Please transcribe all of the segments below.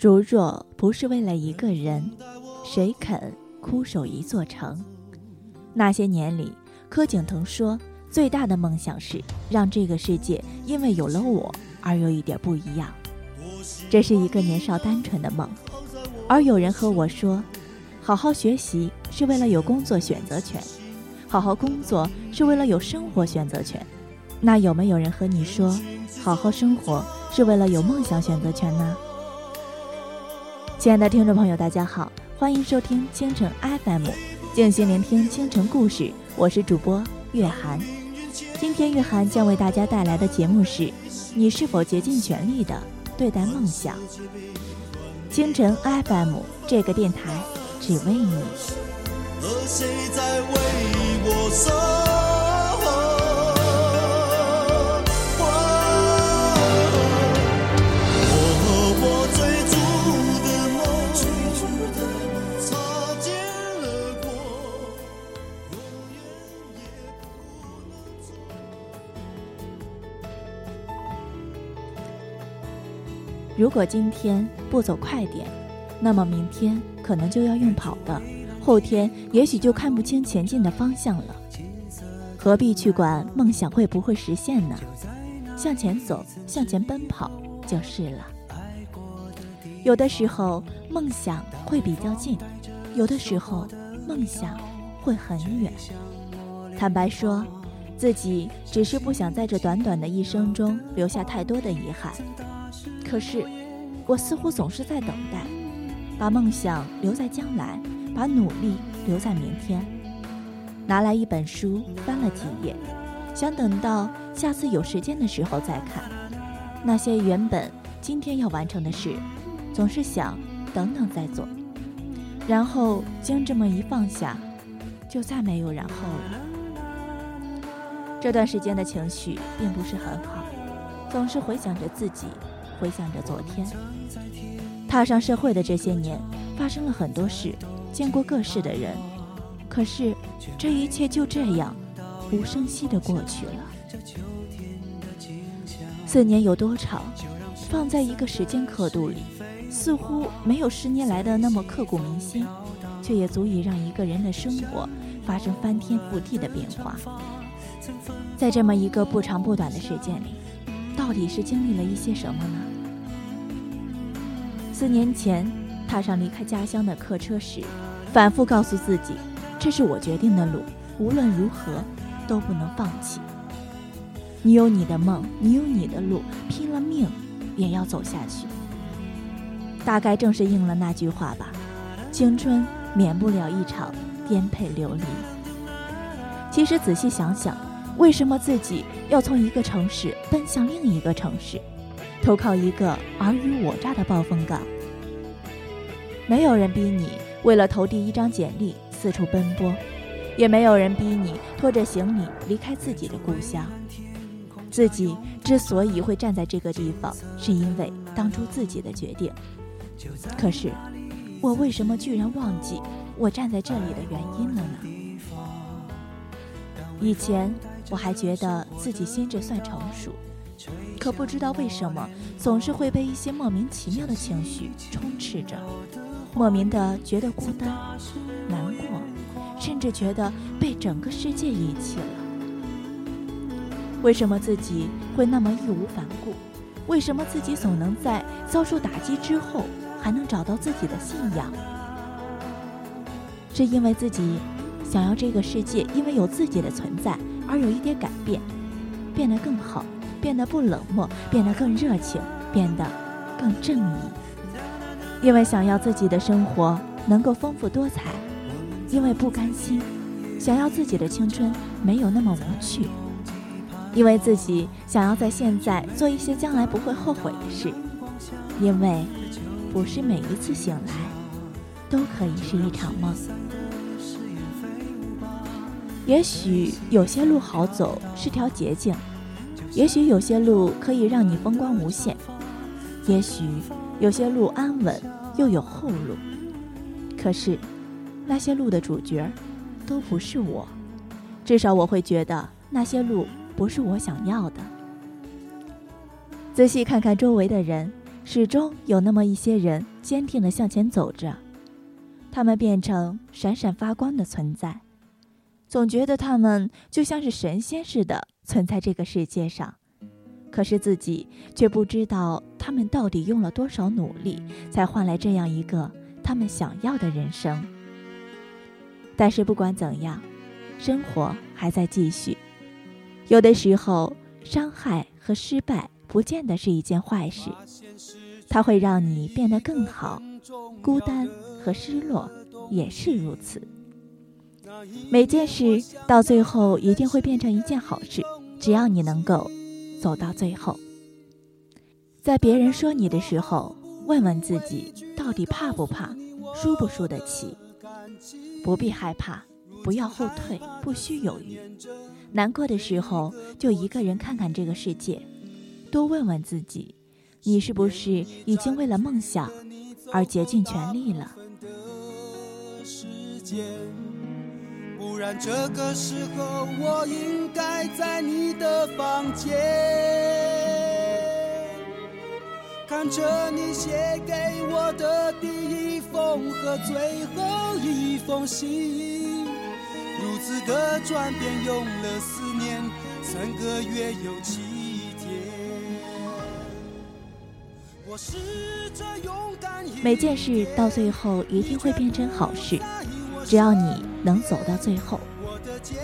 如若不是为了一个人，谁肯枯守一座城？那些年里，柯景腾说，最大的梦想是让这个世界因为有了我而有一点不一样。这是一个年少单纯的梦。而有人和我说，好好学习是为了有工作选择权，好好工作是为了有生活选择权。那有没有人和你说，好好生活是为了有梦想选择权呢？亲爱的听众朋友，大家好，欢迎收听清晨 FM，静心聆听清晨故事，我是主播月涵。今天月涵将为大家带来的节目是：你是否竭尽全力的对待梦想？清晨 FM 这个电台只为你。和谁在为我如果今天不走快点，那么明天可能就要用跑的，后天也许就看不清前进的方向了。何必去管梦想会不会实现呢？向前走，向前奔跑就是了。有的时候梦想会比较近，有的时候梦想会很远。坦白说，自己只是不想在这短短的一生中留下太多的遗憾。可是，我似乎总是在等待，把梦想留在将来，把努力留在明天。拿来一本书，翻了几页，想等到下次有时间的时候再看。那些原本今天要完成的事，总是想等等再做，然后将这么一放下，就再没有然后了。这段时间的情绪并不是很好，总是回想着自己。回想着昨天，踏上社会的这些年，发生了很多事，见过各式的人，可是这一切就这样无声息地过去了。四年有多长？放在一个时间刻度里，似乎没有十年来的那么刻骨铭心，却也足以让一个人的生活发生翻天覆地的变化。在这么一个不长不短的时间里，到底是经历了一些什么呢？四年前踏上离开家乡的客车时，反复告诉自己，这是我决定的路，无论如何都不能放弃。你有你的梦，你有你的路，拼了命也要走下去。大概正是应了那句话吧，青春免不了一场颠沛流离。其实仔细想想，为什么自己要从一个城市奔向另一个城市？投靠一个尔虞我诈的暴风港，没有人逼你为了投递一张简历四处奔波，也没有人逼你拖着行李离开自己的故乡。自己之所以会站在这个地方，是因为当初自己的决定。可是，我为什么居然忘记我站在这里的原因了呢？以前我还觉得自己心智算成熟。可不知道为什么，总是会被一些莫名其妙的情绪充斥着，莫名的觉得孤单、难过，甚至觉得被整个世界遗弃了。为什么自己会那么义无反顾？为什么自己总能在遭受打击之后，还能找到自己的信仰？是因为自己想要这个世界因为有自己的存在而有一点改变，变得更好。变得不冷漠，变得更热情，变得更正义。因为想要自己的生活能够丰富多彩，因为不甘心，想要自己的青春没有那么无趣，因为自己想要在现在做一些将来不会后悔的事，因为不是每一次醒来都可以是一场梦。也许有些路好走，是条捷径。也许有些路可以让你风光无限，也许有些路安稳又有后路。可是，那些路的主角都不是我，至少我会觉得那些路不是我想要的。仔细看看周围的人，始终有那么一些人坚定地向前走着，他们变成闪闪发光的存在，总觉得他们就像是神仙似的存在这个世界上。可是自己却不知道，他们到底用了多少努力，才换来这样一个他们想要的人生。但是不管怎样，生活还在继续。有的时候，伤害和失败不见得是一件坏事，它会让你变得更好。孤单和失落也是如此。每件事到最后一定会变成一件好事，只要你能够。走到最后，在别人说你的时候，问问自己到底怕不怕，输不输得起？不必害怕，不要后退，不需犹豫。难过的时候，就一个人看看这个世界，多问问自己，你是不是已经为了梦想而竭尽全力了？不然这个时候我应该在你的房间，看着你写给我的第一封和最后一封信，如此的转变用了四年三个月有七天。我试着勇敢，每件事到最后一定会变成好事。只要你能走到最后，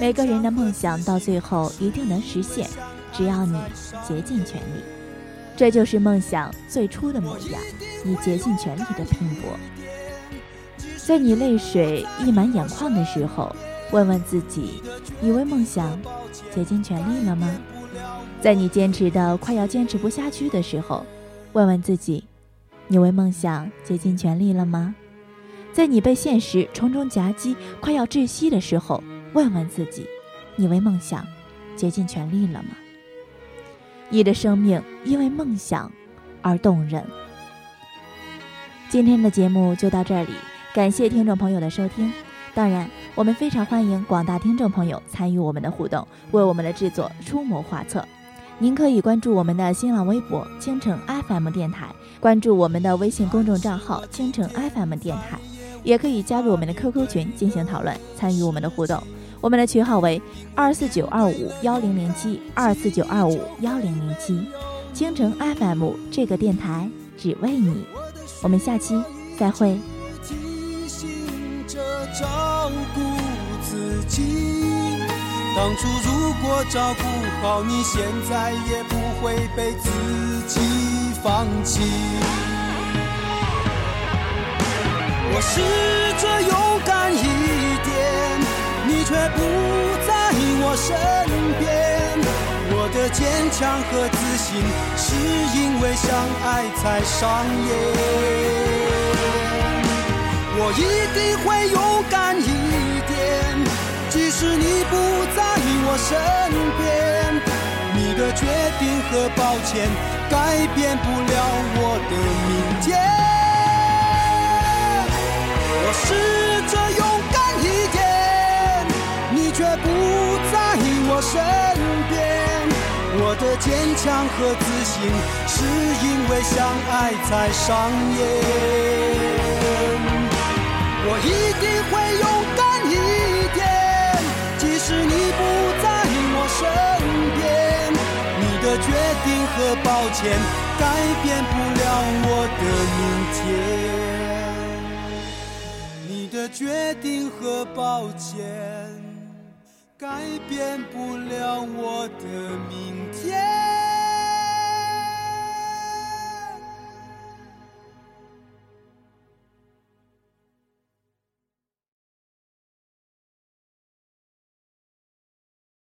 每个人的梦想到最后一定能实现。只要你竭尽全力，这就是梦想最初的模样。你竭尽全力的拼搏，在你泪水溢满眼眶的时候，问问自己：你为梦想竭尽全力了吗？在你坚持的快要坚持不下去的时候，问问自己：你为梦想竭尽全力了吗？在你被现实重重夹击、快要窒息的时候，问问自己：你为梦想竭尽全力了吗？你的生命因为梦想而动人。今天的节目就到这里，感谢听众朋友的收听。当然，我们非常欢迎广大听众朋友参与我们的互动，为我们的制作出谋划策。您可以关注我们的新浪微博“倾城 FM 电台”，关注我们的微信公众账号“倾城 FM 电台”。也可以加入我们的 QQ 群进行讨论，参与我们的互动。我们的群号为二四九二五幺零零七二四九二五幺零零七。青城 FM 这个电台只为你。我们下期再会。当初如果照顾好你，现在也不会被自己放弃。我试着勇敢一点，你却不在我身边。我的坚强和自信，是因为相爱才上演。我一定会勇敢一点，即使你不在我身边。你的决定和抱歉，改变不了我的明天。我试着勇敢一点，你却不在我身边。我的坚强和自信，是因为相爱才上演。我一定会勇敢一点，即使你不在我身边。你的决定和抱歉，改变不了我的明天。决定和抱歉，改变不了我的明天。